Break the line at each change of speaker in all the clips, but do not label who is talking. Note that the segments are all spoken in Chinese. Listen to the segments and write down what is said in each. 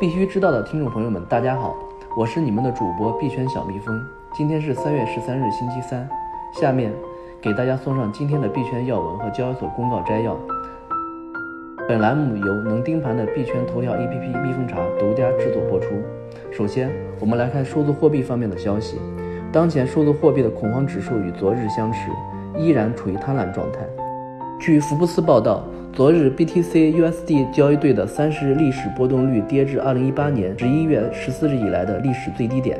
必须知道的听众朋友们，大家好，我是你们的主播币圈小蜜蜂。今天是三月十三日，星期三。下面给大家送上今天的币圈要闻和交易所公告摘要。本栏目由能盯盘的币圈头条 APP 蜜蜂茶独家制作播出。首先，我们来看数字货币方面的消息。当前数字货币的恐慌指数与昨日相持，依然处于贪婪状态。据福布斯报道。昨日，BTC USD 交易对的三十日历史波动率跌至二零一八年十一月十四日以来的历史最低点。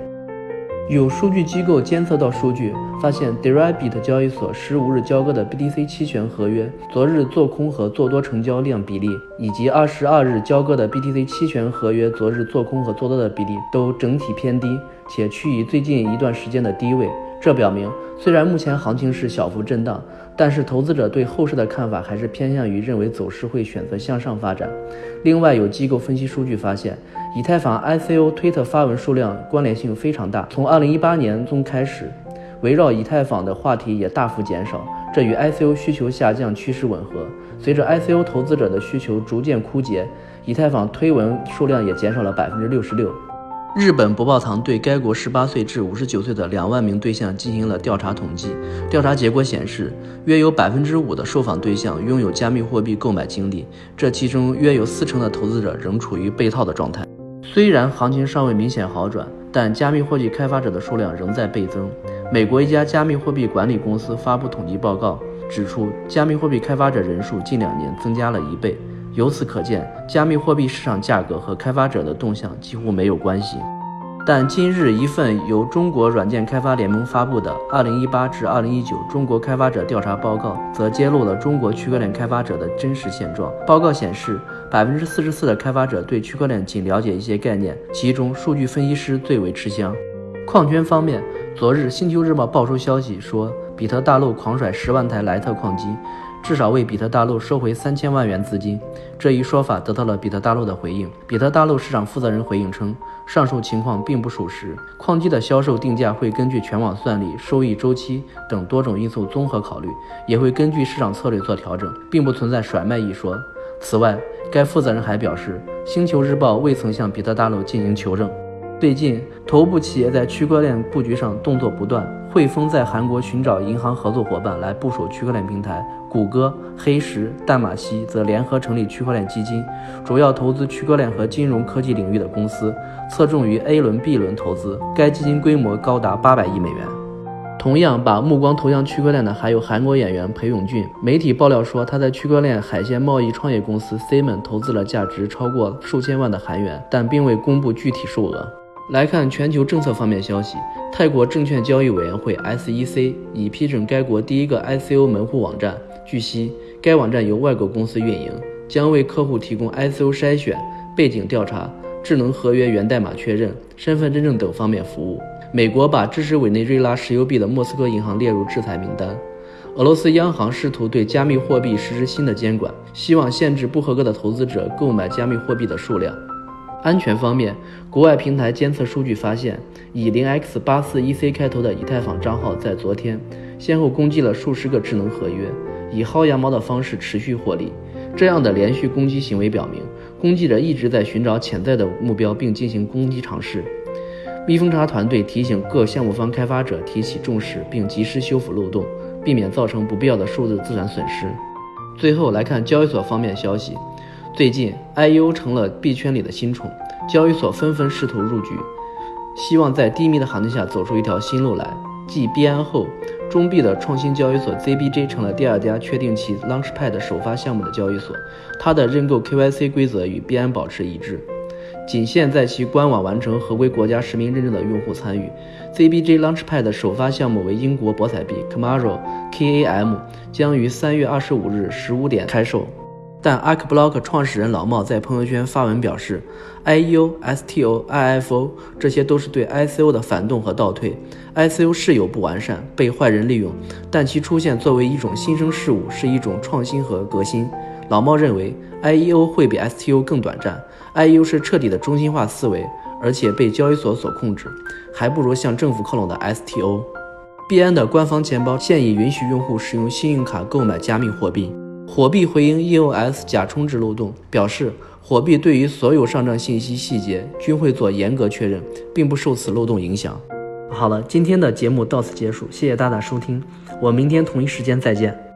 有数据机构监测到数据，发现 Deribit 交易所十五日交割的 BTC 期权合约，昨日做空和做多成交量比例，以及二十二日交割的 BTC 期权合约昨日做空和做多的比例都整体偏低，且趋于最近一段时间的低位。这表明，虽然目前行情是小幅震荡，但是投资者对后市的看法还是偏向于认为走势会选择向上发展。另外，有机构分析数据发现，以太坊 ICO 推特发文数量关联性非常大。从2018年中开始，围绕以太坊的话题也大幅减少，这与 ICO 需求下降趋势吻合。随着 ICO 投资者的需求逐渐枯竭，以太坊推文数量也减少了百分之六十六。日本博报堂对该国18岁至59岁的两万名对象进行了调查统计，调查结果显示，约有百分之五的受访对象拥有加密货币购买经历，这其中约有四成的投资者仍处于被套的状态。虽然行情尚未明显好转，但加密货币开发者的数量仍在倍增。美国一家加密货币管理公司发布统计报告，指出加密货币开发者人数近两年增加了一倍。由此可见，加密货币市场价格和开发者的动向几乎没有关系。但今日一份由中国软件开发联盟发布的《二零一八至二零一九中国开发者调查报告》则揭露了中国区块链开发者的真实现状。报告显示，百分之四十四的开发者对区块链仅了解一些概念，其中数据分析师最为吃香。矿圈方面，昨日《星球日报》爆出消息说，比特大陆狂甩十万台莱特矿机。至少为比特大陆收回三千万元资金，这一说法得到了比特大陆的回应。比特大陆市场负责人回应称，上述情况并不属实。矿机的销售定价会根据全网算力、收益周期等多种因素综合考虑，也会根据市场策略做调整，并不存在甩卖一说。此外，该负责人还表示，星球日报未曾向比特大陆进行求证。最近，头部企业在区块链布局上动作不断。汇丰在韩国寻找银行合作伙伴来部署区块链平台，谷歌、黑石、淡马锡则联合成立区块链基金，主要投资区块链和金融科技领域的公司，侧重于 A 轮、B 轮投资。该基金规模高达八百亿美元。同样把目光投向区块链的还有韩国演员裴勇俊。媒体爆料说，他在区块链海鲜贸易创业公司 Simon 投资了价值超过数千万的韩元，但并未公布具体数额。来看全球政策方面消息，泰国证券交易委员会 SEC 已批准该国第一个 ICO 门户网站。据悉，该网站由外国公司运营，将为客户提供 ICO 筛选、背景调查、智能合约源代码确认、身份认证等方面服务。美国把支持委内瑞拉石油币的莫斯科银行列入制裁名单。俄罗斯央行试图对加密货币实施新的监管，希望限制不合格的投资者购买加密货币的数量。安全方面，国外平台监测数据发现，以零 x 八四 EC 开头的以太坊账号在昨天先后攻击了数十个智能合约，以薅羊毛的方式持续获利。这样的连续攻击行为表明，攻击者一直在寻找潜在的目标并进行攻击尝试。蜜蜂查团队提醒各项目方开发者提起重视并及时修复漏洞，避免造成不必要的数字资产损失。最后来看交易所方面消息。最近，I U 成了币圈里的新宠，交易所纷纷试图入局，希望在低迷的行情下走出一条新路来。继币安后，中币的创新交易所 ZBJ 成了第二家确定其 Launchpad 首发项目的交易所，它的认购 KYC 规则与币安保持一致，仅限在其官网完成合规国家实名认证的用户参与。ZBJ Launchpad 首发项目为英国博彩币 Camaro KAM，将于三月二十五日十五点开售。但 Arkblock 创始人老茂在朋友圈发文表示，IEO、STO、IFO 这些都是对 ICO 的反动和倒退。ICO 是有不完善，被坏人利用，但其出现作为一种新生事物，是一种创新和革新。老茂认为，IEO 会比 STO 更短暂，IEO 是彻底的中心化思维，而且被交易所所控制，还不如向政府靠拢的 STO。币安的官方钱包现已允许用户使用信用卡购买加密货币。火币回应 EOS 假充值漏洞，表示火币对于所有上账信息细节均会做严格确认，并不受此漏洞影响。好了，今天的节目到此结束，谢谢大家收听，我明天同一时间再见。